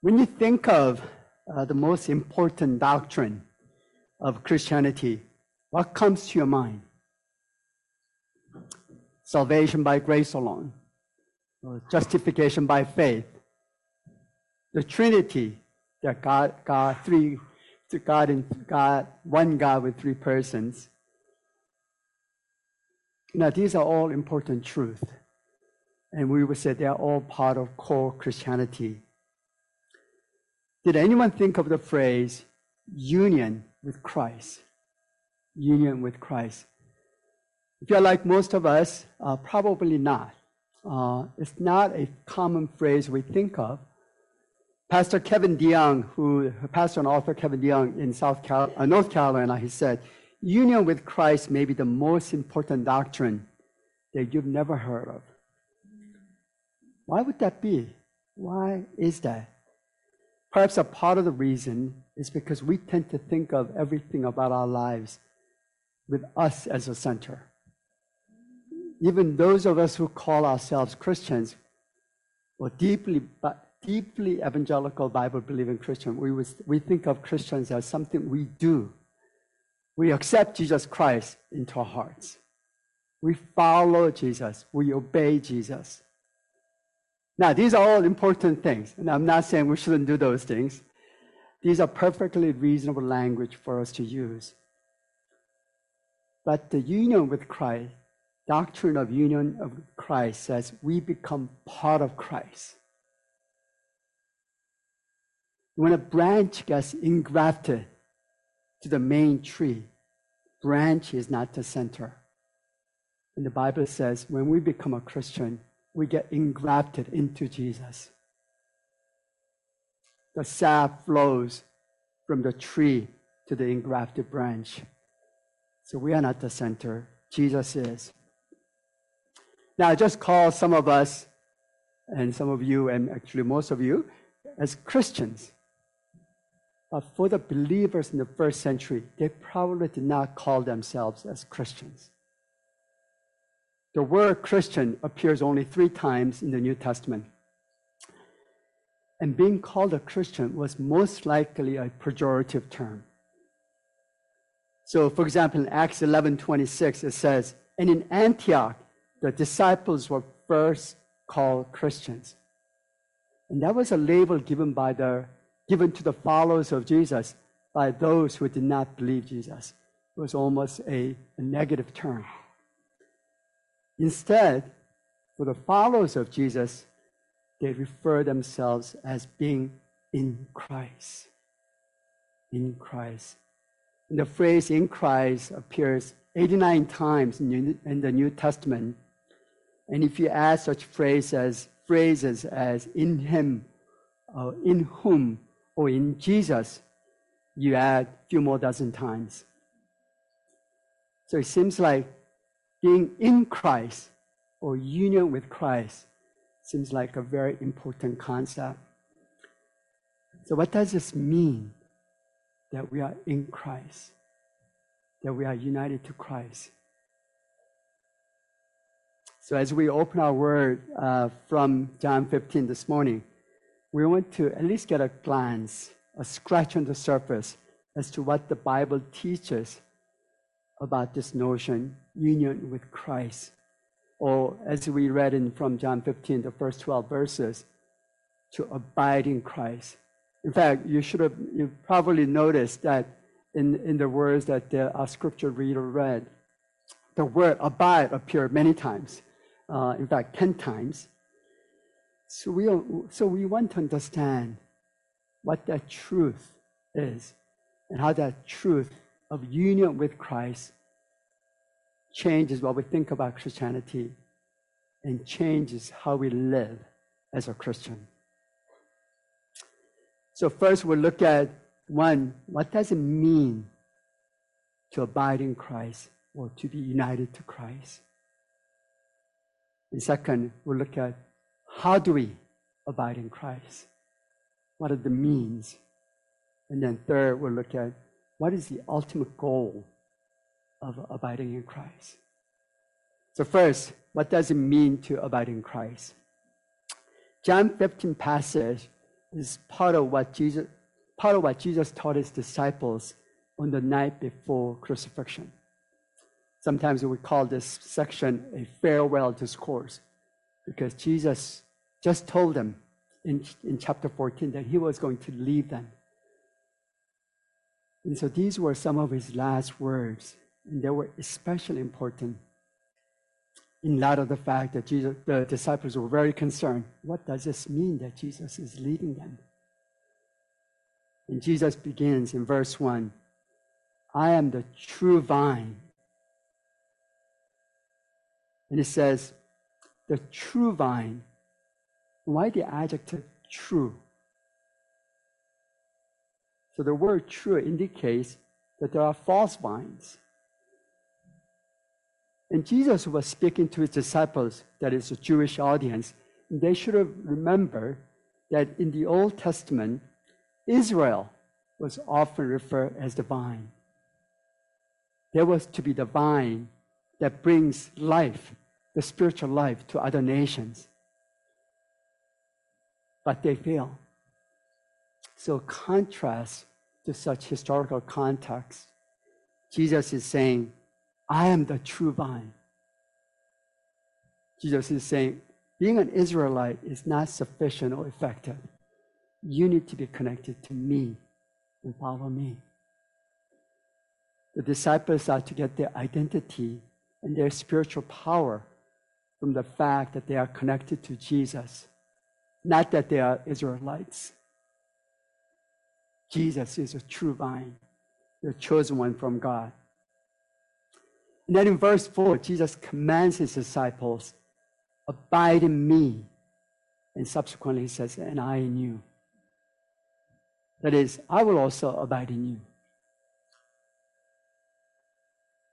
When you think of uh, the most important doctrine of Christianity, what comes to your mind? Salvation by grace alone, justification by faith, the Trinity, that God, God, three, God and God, one God with three persons. Now, these are all important truths. And we would say they are all part of core Christianity. Did anyone think of the phrase union with Christ? Union with Christ. If you're like most of us, uh, probably not. Uh, it's not a common phrase we think of. Pastor Kevin DeYoung, who pastor and author Kevin DeYoung in South Cal- uh, North Carolina, he said, union with Christ may be the most important doctrine that you've never heard of. Why would that be? Why is that? Perhaps a part of the reason is because we tend to think of everything about our lives with us as a center. Even those of us who call ourselves Christians or deeply, deeply evangelical Bible believing Christian, we, was, we think of Christians as something we do. We accept Jesus Christ into our hearts. We follow Jesus. We obey Jesus. Now, these are all important things, and I'm not saying we shouldn't do those things. These are perfectly reasonable language for us to use. But the union with Christ, doctrine of union of Christ says we become part of Christ. When a branch gets engrafted to the main tree, branch is not the center. And the Bible says when we become a Christian, we get engrafted into Jesus. The sap flows from the tree to the engrafted branch. So we are not the center, Jesus is. Now, I just call some of us, and some of you, and actually most of you, as Christians. But for the believers in the first century, they probably did not call themselves as Christians. The word Christian appears only three times in the New Testament. And being called a Christian was most likely a pejorative term. So, for example, in Acts 11 26, it says, And in Antioch, the disciples were first called Christians. And that was a label given, by the, given to the followers of Jesus by those who did not believe Jesus. It was almost a, a negative term. Instead, for the followers of Jesus, they refer themselves as being in Christ. In Christ. And the phrase in Christ appears 89 times in the New Testament. And if you add such phrases as, phrases as in Him, or in whom, or in Jesus, you add a few more dozen times. So it seems like being in Christ or union with Christ seems like a very important concept. So, what does this mean that we are in Christ, that we are united to Christ? So, as we open our word uh, from John 15 this morning, we want to at least get a glance, a scratch on the surface as to what the Bible teaches about this notion, union with Christ. Or as we read in from John 15, the first 12 verses, to abide in Christ. In fact, you should have you probably noticed that in, in the words that the, our scripture reader read, the word abide appeared many times. Uh, in fact, 10 times. So we, so we want to understand what that truth is and how that truth of union with Christ changes what we think about Christianity and changes how we live as a Christian. So, first we'll look at one, what does it mean to abide in Christ or to be united to Christ? And second, we'll look at how do we abide in Christ? What are the means? And then third, we'll look at what is the ultimate goal of abiding in Christ. So first, what does it mean to abide in Christ? John 15 passage is part of what Jesus, part of what Jesus taught his disciples on the night before crucifixion. Sometimes we call this section a farewell discourse because Jesus just told them in, in chapter 14 that he was going to leave them. And so these were some of his last words, and they were especially important in light of the fact that Jesus, the disciples were very concerned. What does this mean that Jesus is leading them? And Jesus begins in verse 1 I am the true vine. And it says, the true vine. Why the adjective true? So the word true indicates that there are false vines. And Jesus was speaking to his disciples, that is a Jewish audience. And they should have remembered that in the Old Testament, Israel was often referred as the vine. There was to be the vine that brings life, the spiritual life, to other nations. But they fail. So, contrast to such historical context, Jesus is saying, I am the true vine. Jesus is saying, being an Israelite is not sufficient or effective. You need to be connected to me and follow me. The disciples are to get their identity and their spiritual power from the fact that they are connected to Jesus, not that they are Israelites. Jesus is a true vine, the chosen one from God. And then in verse 4, Jesus commands his disciples, Abide in me. And subsequently, he says, And I in you. That is, I will also abide in you.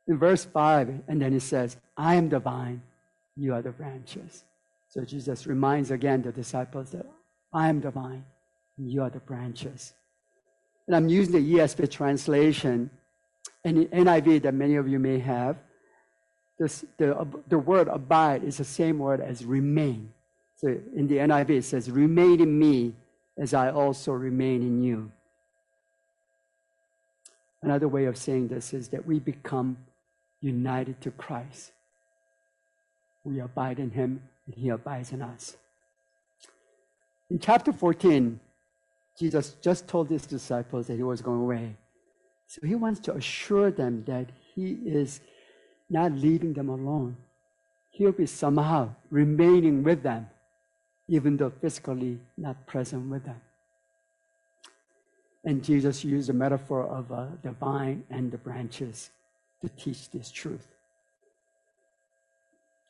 In verse 5, and then he says, I am the vine, you are the branches. So Jesus reminds again the disciples that I am the vine, you are the branches. And I'm using the ESV translation the NIV that many of you may have. This, the, the word abide is the same word as remain. So in the NIV it says, Remain in me as I also remain in you. Another way of saying this is that we become united to Christ. We abide in him and he abides in us. In chapter 14, Jesus just told his disciples that he was going away. So he wants to assure them that he is not leaving them alone. He'll be somehow remaining with them, even though physically not present with them. And Jesus used the metaphor of uh, the vine and the branches to teach this truth.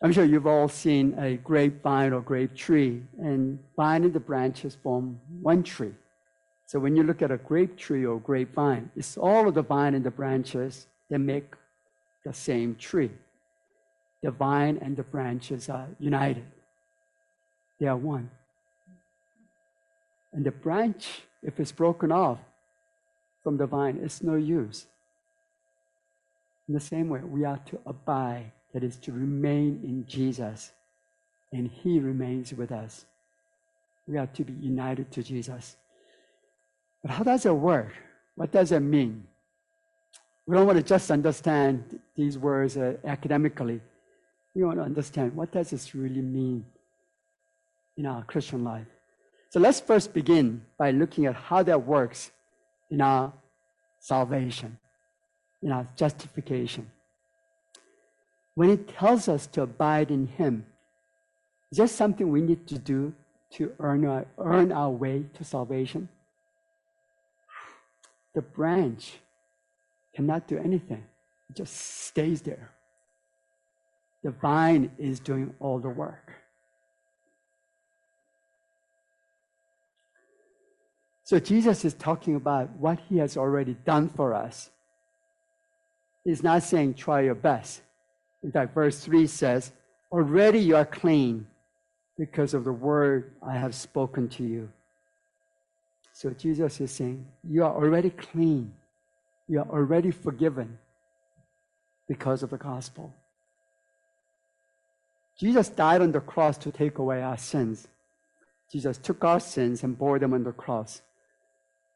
I'm sure you've all seen a grapevine or grape tree, and vine and the branches form one tree. So when you look at a grape tree or grapevine, it's all of the vine and the branches that make the same tree. The vine and the branches are united. They are one. And the branch, if it's broken off from the vine, it's no use. In the same way, we are to abide, that is, to remain in Jesus, and He remains with us. We are to be united to Jesus. But how does it work? What does it mean? We don't want to just understand these words uh, academically. We want to understand what does this really mean in our Christian life. So let's first begin by looking at how that works in our salvation, in our justification. When it tells us to abide in Him, is there something we need to do to earn our, earn our way to salvation? The branch cannot do anything, it just stays there. The vine is doing all the work. So Jesus is talking about what he has already done for us. He's not saying try your best. In fact, verse 3 says, Already you are clean because of the word I have spoken to you. So Jesus is saying, You are already clean. You are already forgiven because of the gospel. Jesus died on the cross to take away our sins. Jesus took our sins and bore them on the cross.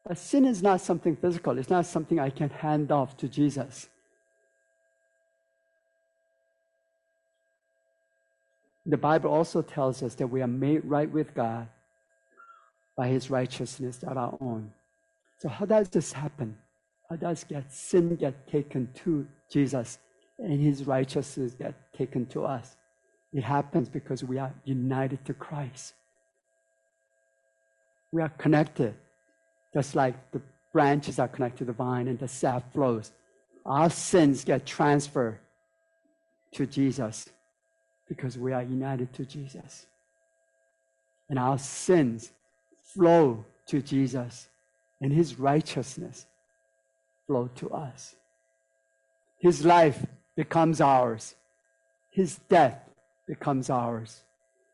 But sin is not something physical, it's not something I can hand off to Jesus. The Bible also tells us that we are made right with God by his righteousness, not our own. So how does this happen? How does get sin get taken to Jesus and his righteousness get taken to us? It happens because we are united to Christ. We are connected, just like the branches are connected to the vine and the sap flows. Our sins get transferred to Jesus because we are united to Jesus. And our sins flow to Jesus, and his righteousness flow to us. His life becomes ours. His death becomes ours.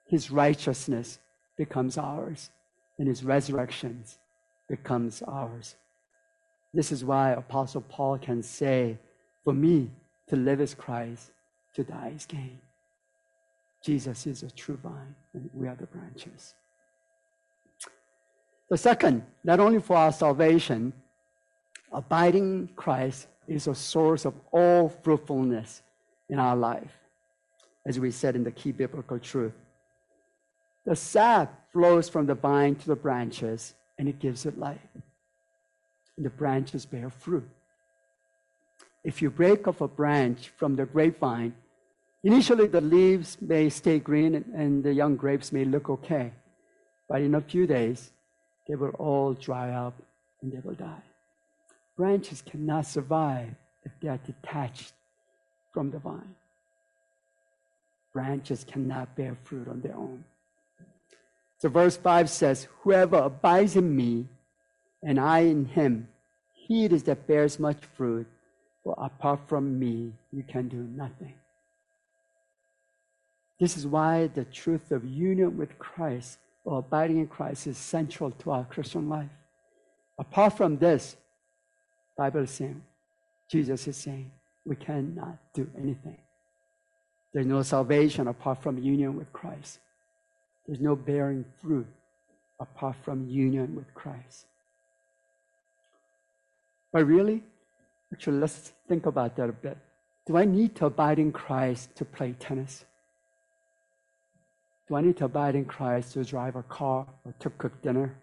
His righteousness becomes ours. And his resurrection becomes ours. This is why Apostle Paul can say, For me, to live is Christ, to die is gain. Jesus is a true vine, and we are the branches. The second, not only for our salvation, abiding Christ is a source of all fruitfulness in our life, as we said in the key biblical truth. The sap flows from the vine to the branches, and it gives it life. And the branches bear fruit. If you break off a branch from the grapevine, Initially, the leaves may stay green and the young grapes may look okay. But in a few days, they will all dry up and they will die. Branches cannot survive if they are detached from the vine. Branches cannot bear fruit on their own. So, verse 5 says, Whoever abides in me and I in him, he it is that bears much fruit, for apart from me, you can do nothing. This is why the truth of union with Christ or abiding in Christ is central to our Christian life. Apart from this, Bible is saying, Jesus is saying, we cannot do anything. There's no salvation apart from union with Christ. There's no bearing fruit apart from union with Christ. But really, actually, let's think about that a bit. Do I need to abide in Christ to play tennis? Do I need to abide in Christ to drive a car or to cook dinner?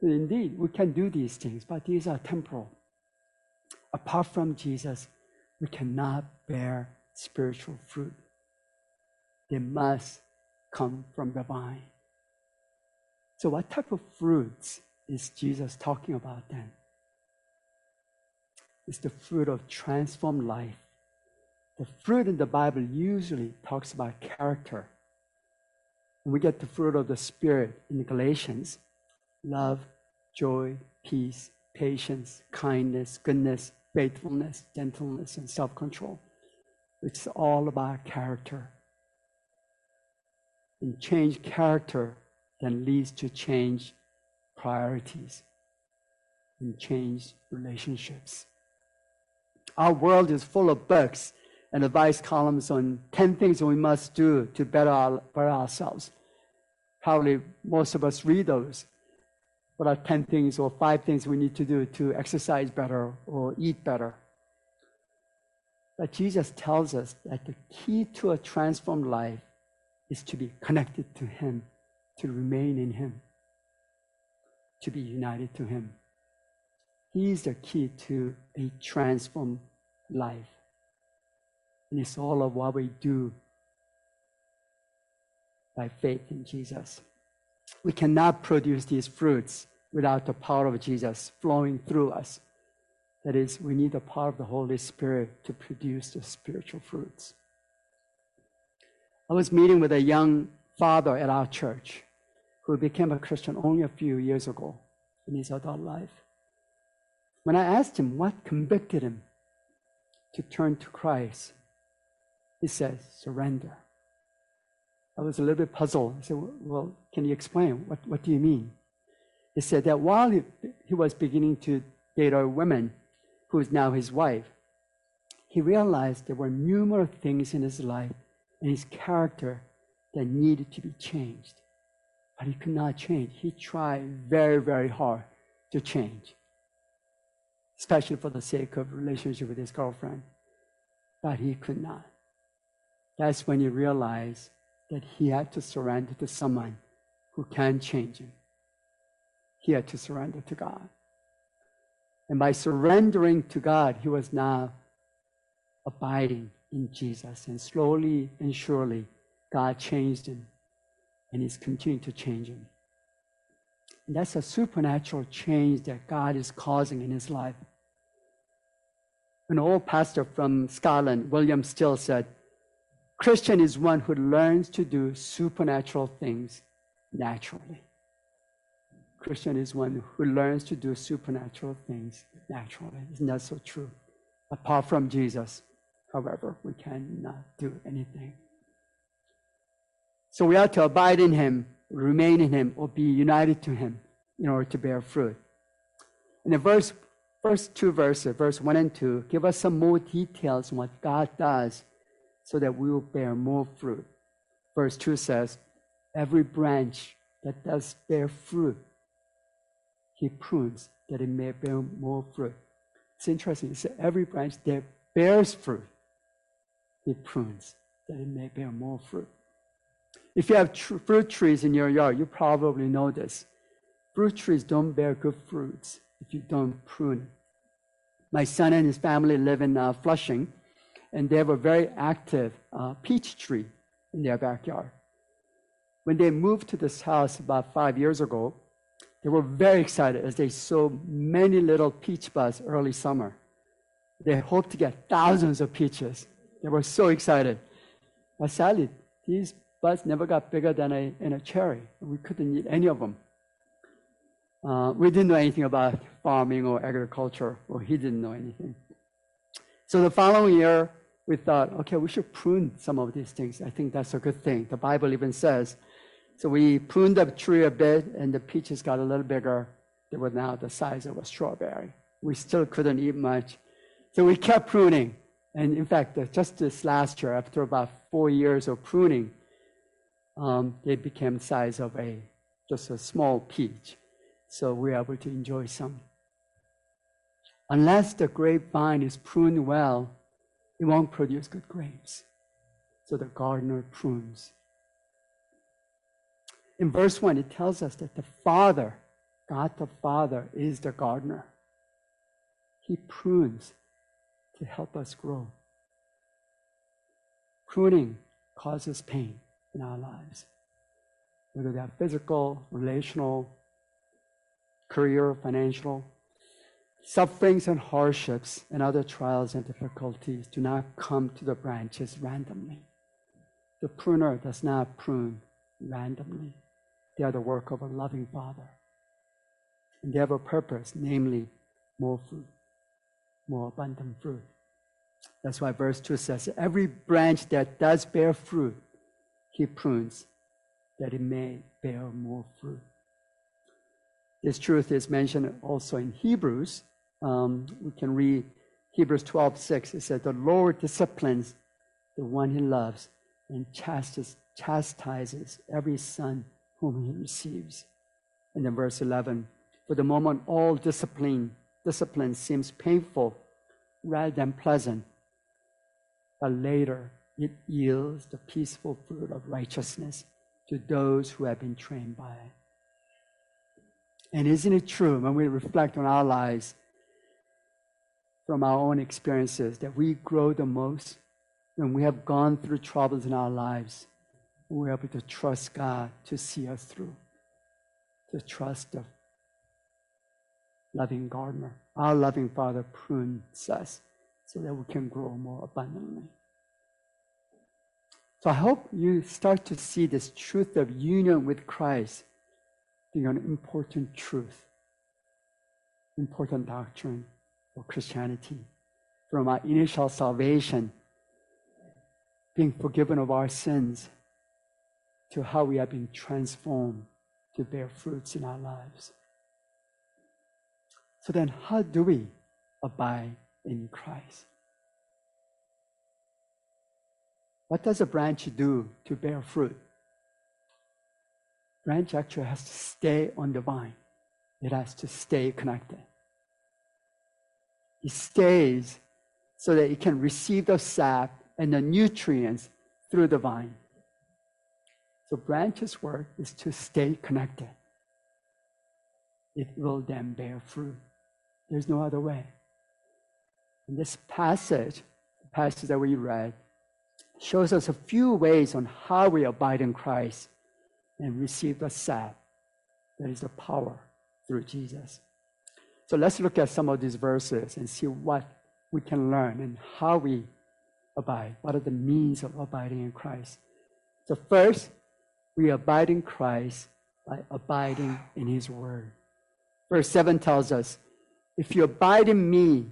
Indeed, we can do these things, but these are temporal. Apart from Jesus, we cannot bear spiritual fruit. They must come from the vine. So, what type of fruits is Jesus talking about then? It's the fruit of transformed life the fruit in the Bible usually talks about character. And we get the fruit of the Spirit in Galatians love, joy, peace, patience, kindness, goodness, faithfulness, gentleness, and self control. It's all about character. And change character then leads to change priorities and change relationships. Our world is full of books and advice columns on 10 things we must do to better, our, better ourselves. Probably most of us read those. What are 10 things or 5 things we need to do to exercise better or eat better? But Jesus tells us that the key to a transformed life is to be connected to Him, to remain in Him, to be united to Him. He is the key to a transformed life. And it's all of what we do by faith in Jesus. We cannot produce these fruits without the power of Jesus flowing through us. That is, we need the power of the Holy Spirit to produce the spiritual fruits. I was meeting with a young father at our church who became a Christian only a few years ago in his adult life. When I asked him what convicted him to turn to Christ, he says, surrender. I was a little bit puzzled. I said, Well, can you explain? What, what do you mean? He said that while he, he was beginning to date a woman who is now his wife, he realized there were numerous things in his life and his character that needed to be changed. But he could not change. He tried very, very hard to change, especially for the sake of relationship with his girlfriend. But he could not. That's when he realized that he had to surrender to someone who can change him. He had to surrender to God. And by surrendering to God, he was now abiding in Jesus. And slowly and surely, God changed him. And he's continuing to change him. And that's a supernatural change that God is causing in his life. An old pastor from Scotland, William Still, said, Christian is one who learns to do supernatural things naturally. Christian is one who learns to do supernatural things naturally. Isn't that so true? Apart from Jesus, however, we cannot do anything. So we are to abide in him, remain in him, or be united to him in order to bear fruit. In the verse, first two verses, verse 1 and 2, give us some more details on what God does so that we will bear more fruit. Verse 2 says, Every branch that does bear fruit, he prunes that it may bear more fruit. It's interesting. Said, Every branch that bears fruit, he prunes that it may bear more fruit. If you have tr- fruit trees in your yard, you probably know this. Fruit trees don't bear good fruits if you don't prune. My son and his family live in uh, Flushing, and they have a very active uh, peach tree in their backyard. When they moved to this house about five years ago, they were very excited as they saw many little peach buds early summer. They hoped to get thousands of peaches. They were so excited. But sadly, these buds never got bigger than a, a cherry. We couldn't eat any of them. Uh, we didn't know anything about farming or agriculture, or he didn't know anything. So the following year, we thought, okay, we should prune some of these things. I think that's a good thing. The Bible even says. So we pruned the tree a bit, and the peaches got a little bigger. They were now the size of a strawberry. We still couldn't eat much. So we kept pruning. And in fact, just this last year, after about four years of pruning, um, they became the size of a just a small peach. So we were able to enjoy some. Unless the grapevine is pruned well, it won't produce good grapes. So the gardener prunes. In verse 1, it tells us that the Father, God the Father, is the gardener. He prunes to help us grow. Pruning causes pain in our lives, whether they're physical, relational, career, financial. Sufferings and hardships and other trials and difficulties do not come to the branches randomly. The pruner does not prune randomly. They are the work of a loving Father. And they have a purpose, namely more fruit, more abundant fruit. That's why verse 2 says, Every branch that does bear fruit, he prunes, that it may bear more fruit. This truth is mentioned also in Hebrews um, we can read Hebrews 12, 6. It says, The Lord disciplines the one he loves and chastises every son whom he receives. And then verse 11, For the moment, all discipline, discipline seems painful rather than pleasant, but later it yields the peaceful fruit of righteousness to those who have been trained by it. And isn't it true when we reflect on our lives from our own experiences that we grow the most when we have gone through troubles in our lives. We're able to trust God to see us through, to trust the loving gardener. Our loving Father prunes us so that we can grow more abundantly. So I hope you start to see this truth of union with Christ being an important truth, important doctrine of Christianity, from our initial salvation, being forgiven of our sins, to how we have been transformed to bear fruits in our lives. So then, how do we abide in Christ? What does a branch do to bear fruit? branch actually has to stay on the vine. It has to stay connected. It stays so that it can receive the sap and the nutrients through the vine. So branches' work is to stay connected. It will then bear fruit. There's no other way. In this passage, the passage that we read, shows us a few ways on how we abide in Christ and receive the sap that is the power through Jesus. So let's look at some of these verses and see what we can learn and how we abide. What are the means of abiding in Christ? So, first, we abide in Christ by abiding in His Word. Verse 7 tells us, If you abide in me,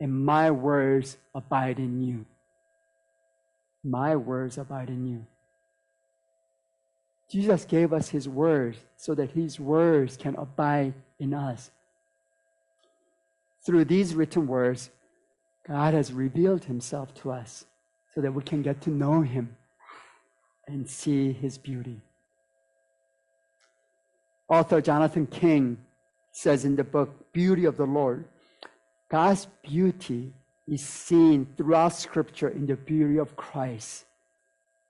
and my words abide in you. My words abide in you. Jesus gave us His words so that His words can abide in us. Through these written words, God has revealed Himself to us so that we can get to know Him and see His beauty. Author Jonathan King says in the book Beauty of the Lord God's beauty is seen throughout Scripture in the beauty of Christ.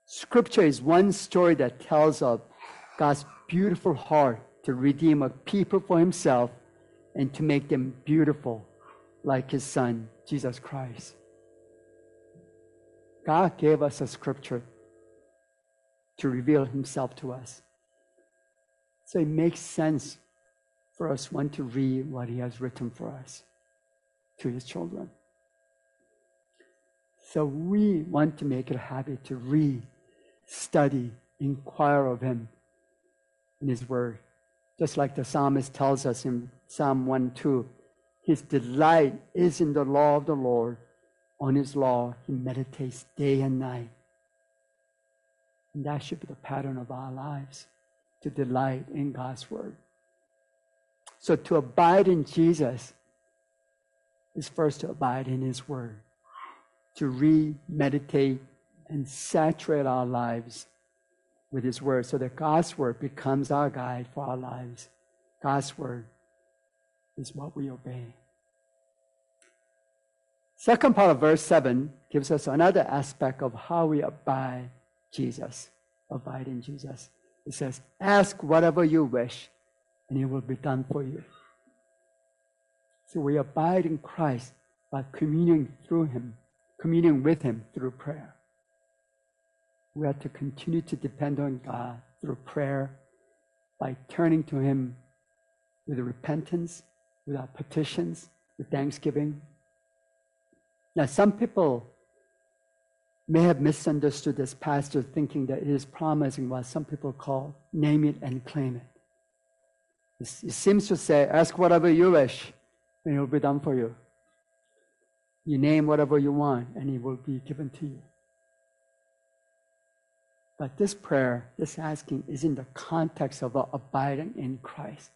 Scripture is one story that tells of God's beautiful heart to redeem a people for himself and to make them beautiful like his son, Jesus Christ. God gave us a scripture to reveal himself to us. So it makes sense for us one to read what he has written for us to his children. So we want to make it a habit to read study, inquire of Him in His Word. Just like the psalmist tells us in Psalm 1 2, His delight is in the law of the Lord. On His law, He meditates day and night. And that should be the pattern of our lives to delight in God's Word. So to abide in Jesus is first to abide in His Word, to read, meditate, and saturate our lives with His Word so that God's Word becomes our guide for our lives. God's Word is what we obey. Second part of verse 7 gives us another aspect of how we abide Jesus, abide in Jesus. It says, Ask whatever you wish, and it will be done for you. So we abide in Christ by communing through Him, communing with Him through prayer we have to continue to depend on God through prayer by turning to Him with repentance, with our petitions, with thanksgiving. Now, some people may have misunderstood this pastor thinking that it is promising what some people call name it and claim it. It seems to say, ask whatever you wish, and it will be done for you. You name whatever you want, and it will be given to you. But this prayer, this asking, is in the context of abiding in Christ.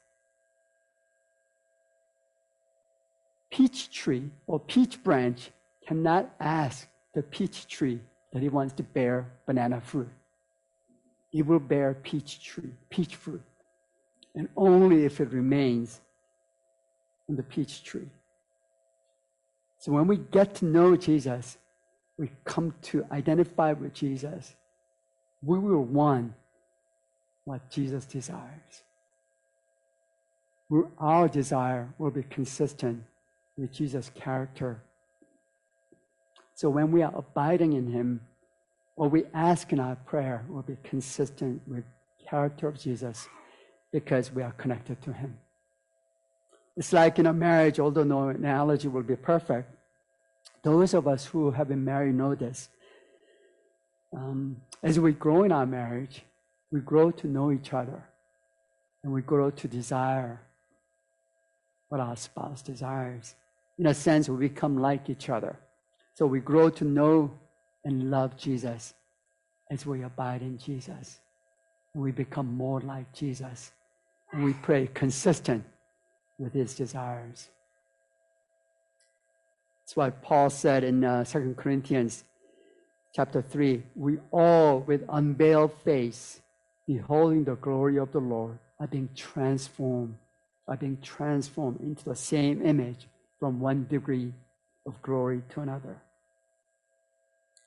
Peach tree or peach branch cannot ask the peach tree that he wants to bear banana fruit. It will bear peach tree, peach fruit, and only if it remains on the peach tree. So when we get to know Jesus, we come to identify with Jesus we will want what Jesus desires. Our desire will be consistent with Jesus' character. So when we are abiding in Him, what we ask in our prayer will be consistent with character of Jesus because we are connected to Him. It's like in a marriage, although no analogy will be perfect, those of us who have been married know this um, as we grow in our marriage, we grow to know each other and we grow to desire what our spouse desires. In a sense, we become like each other. So we grow to know and love Jesus as we abide in Jesus. We become more like Jesus. And we pray consistent with his desires. That's why Paul said in uh, 2 Corinthians chapter 3, we all with unveiled face, beholding the glory of the Lord, are being transformed, are being transformed into the same image from one degree of glory to another.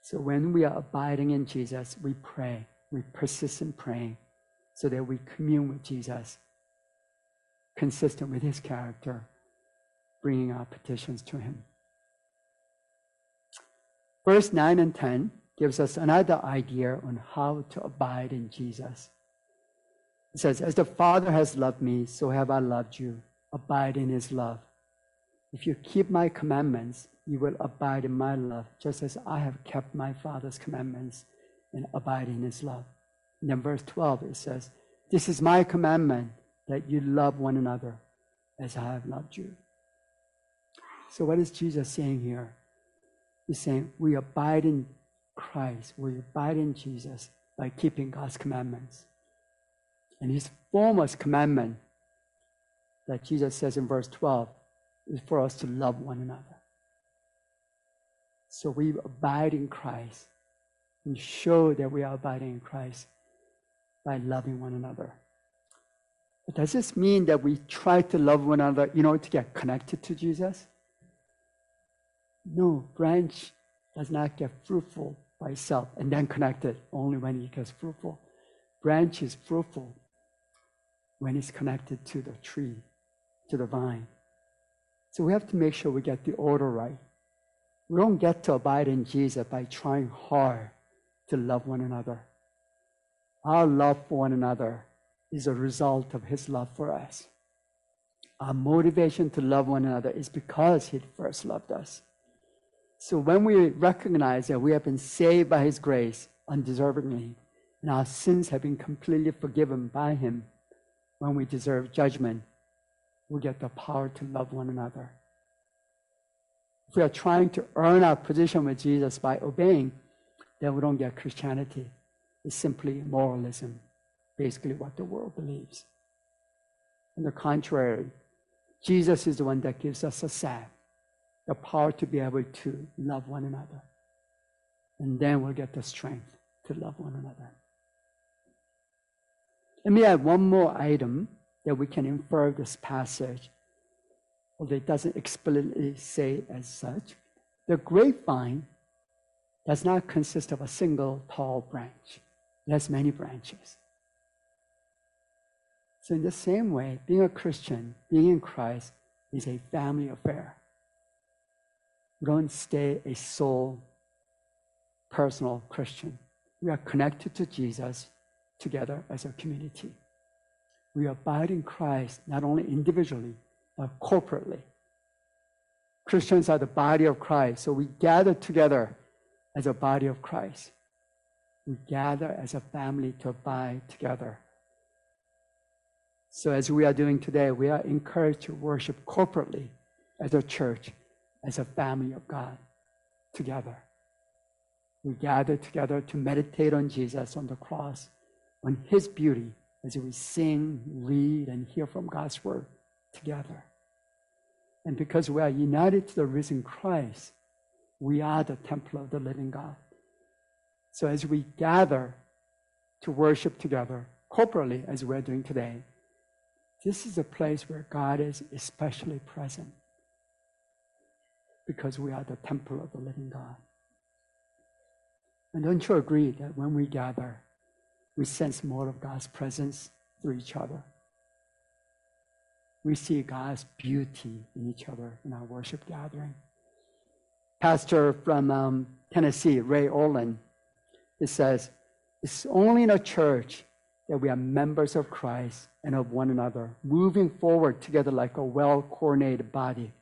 So when we are abiding in Jesus, we pray, we persist in praying so that we commune with Jesus, consistent with his character, bringing our petitions to him. Verse 9 and 10 gives us another idea on how to abide in Jesus. It says, As the Father has loved me, so have I loved you. Abide in his love. If you keep my commandments, you will abide in my love, just as I have kept my Father's commandments and abide in his love. And then verse 12, it says, This is my commandment that you love one another as I have loved you. So, what is Jesus saying here? He's saying, We abide in Christ, we abide in Jesus by keeping God's commandments. And his foremost commandment that Jesus says in verse 12 is for us to love one another. So we abide in Christ and show that we are abiding in Christ by loving one another. But does this mean that we try to love one another in order to get connected to Jesus? No, branch does not get fruitful by itself and then connected only when it gets fruitful. Branch is fruitful when it's connected to the tree, to the vine. So we have to make sure we get the order right. We don't get to abide in Jesus by trying hard to love one another. Our love for one another is a result of his love for us. Our motivation to love one another is because he first loved us. So when we recognize that we have been saved by his grace undeservingly, and our sins have been completely forgiven by him when we deserve judgment, we get the power to love one another. If we are trying to earn our position with Jesus by obeying, then we don't get Christianity. It's simply moralism, basically what the world believes. On the contrary, Jesus is the one that gives us a salve, the power to be able to love one another. And then we'll get the strength to love one another. Let me add one more item that we can infer this passage, although it doesn't explicitly say as such. The grapevine does not consist of a single tall branch. It has many branches. So, in the same way, being a Christian, being in Christ, is a family affair. We don't stay a sole, personal Christian. We are connected to Jesus together as a community. We abide in Christ not only individually, but corporately. Christians are the body of Christ, so we gather together as a body of Christ. We gather as a family to abide together. So, as we are doing today, we are encouraged to worship corporately as a church, as a family of God together. We gather together to meditate on Jesus on the cross on His beauty as we sing, read, and hear from God's Word together. And because we are united to the risen Christ, we are the temple of the living God. So as we gather to worship together, corporately, as we're doing today, this is a place where God is especially present because we are the temple of the living God. And don't you agree that when we gather, we sense more of God's presence through each other. We see God's beauty in each other in our worship gathering. Pastor from um, Tennessee, Ray Ortlund, he says, It's only in a church that we are members of Christ and of one another, moving forward together like a well coordinated body.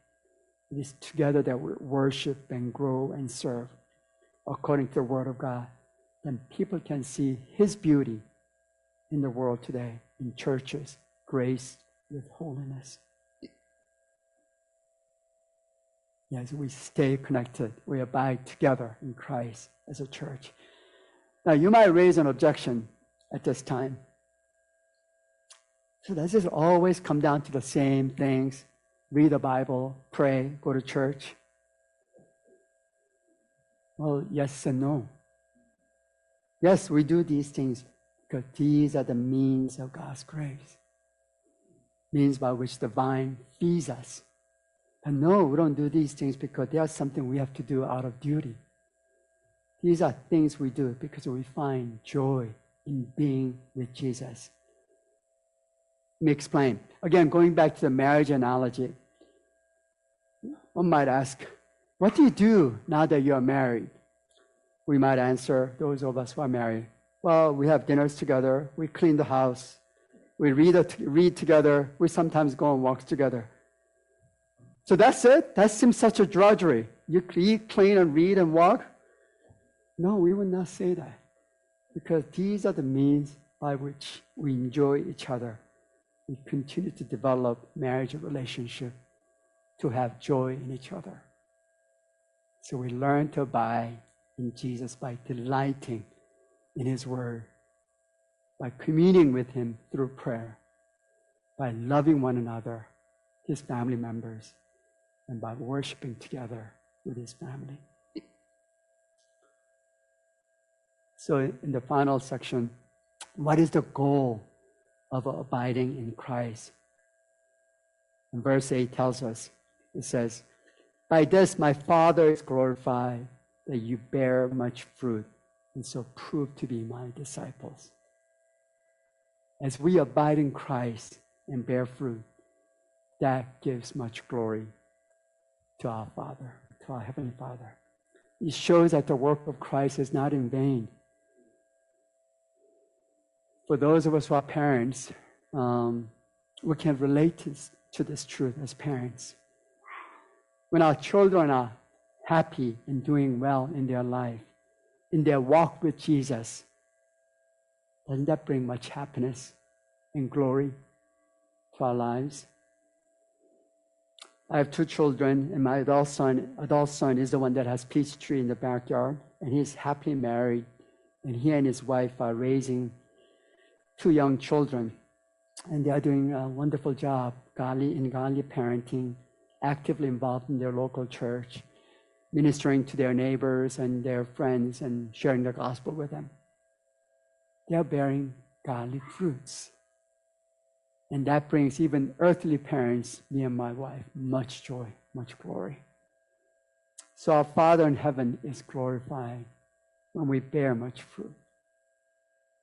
It is together that we worship and grow and serve according to the Word of God then people can see His beauty in the world today, in churches, grace with holiness. Yes, we stay connected. We abide together in Christ as a church. Now, you might raise an objection at this time. So does this always come down to the same things? Read the Bible, pray, go to church? Well, yes and no. Yes, we do these things because these are the means of God's grace, means by which the vine feeds us. And no, we don't do these things because they are something we have to do out of duty. These are things we do because we find joy in being with Jesus. Let me explain. Again, going back to the marriage analogy, one might ask, what do you do now that you are married? We might answer, those of us who are married, well, we have dinners together, we clean the house, we read, read together, we sometimes go on walks together. So that's it? That seems such a drudgery. You eat, clean, and read and walk? No, we would not say that. Because these are the means by which we enjoy each other. We continue to develop marriage relationship to have joy in each other. So we learn to abide in Jesus by delighting in His Word, by communing with Him through prayer, by loving one another, His family members, and by worshiping together with His family. So, in the final section, what is the goal of abiding in Christ? And verse 8 tells us it says, By this my Father is glorified, that you bear much fruit, and so prove to be my disciples. As we abide in Christ and bear fruit, that gives much glory to our Father, to our Heavenly Father. It shows that the work of Christ is not in vain. For those of us who are parents, um, we can relate to, to this truth as parents. When our children are happy and doing well in their life, in their walk with Jesus, doesn't that bring much happiness and glory to our lives? I have two children, and my adult son, adult son is the one that has peach tree in the backyard, and he's happily married, and he and his wife are raising two young children, and they are doing a wonderful job, godly in godly parenting, actively involved in their local church, ministering to their neighbors and their friends, and sharing the gospel with them. They are bearing godly fruits. And that brings even earthly parents, me and my wife, much joy, much glory. So our Father in heaven is glorified when we bear much fruit.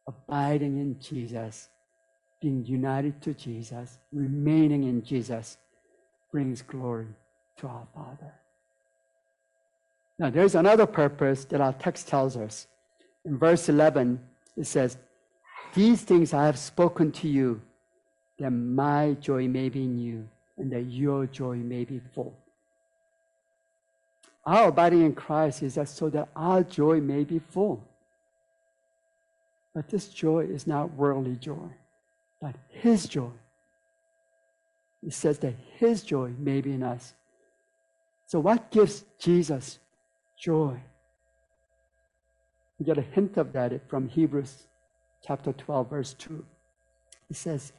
Abiding in Jesus, being united to Jesus, remaining in Jesus, brings glory to our Father. Now, there's another purpose that our text tells us. In verse 11, it says, These things I have spoken to you that my joy may be in you and that your joy may be full. Our abiding in Christ is that so that our joy may be full. But this joy is not worldly joy, but His joy. It says that His joy may be in us. So, what gives Jesus joy? We get a hint of that from Hebrews chapter 12, verse 2. It says,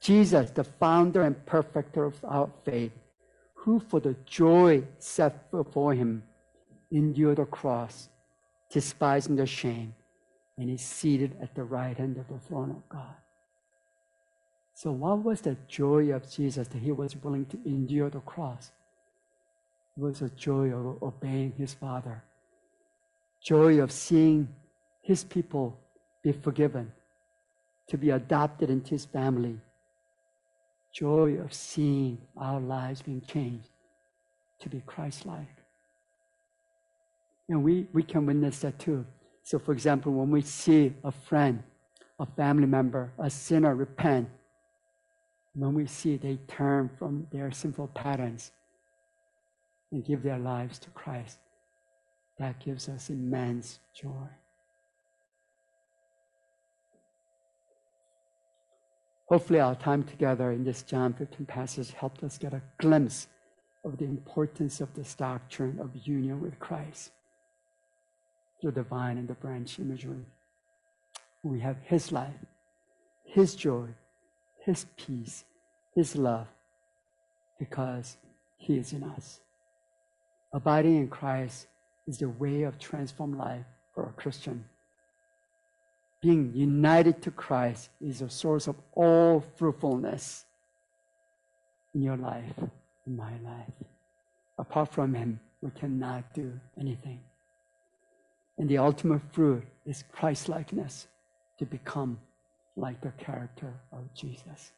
Jesus, the founder and perfecter of our faith, who for the joy set before him endured the cross, despising the shame, and is seated at the right hand of the throne of God. So, what was the joy of Jesus that he was willing to endure the cross? It was a joy of obeying his Father, joy of seeing his people be forgiven, to be adopted into his family, joy of seeing our lives being changed to be Christ like. And we, we can witness that too. So, for example, when we see a friend, a family member, a sinner repent, when we see they turn from their sinful patterns and give their lives to Christ, that gives us immense joy. Hopefully, our time together in this John 15 passage helped us get a glimpse of the importance of this doctrine of union with Christ the vine and the branch imagery. We have His life, His joy, His peace, His love, because He is in us. Abiding in Christ is the way of transformed life for a Christian being united to Christ is a source of all fruitfulness in your life, in my life. Apart from Him, we cannot do anything. And the ultimate fruit is Christ likeness to become like the character of Jesus.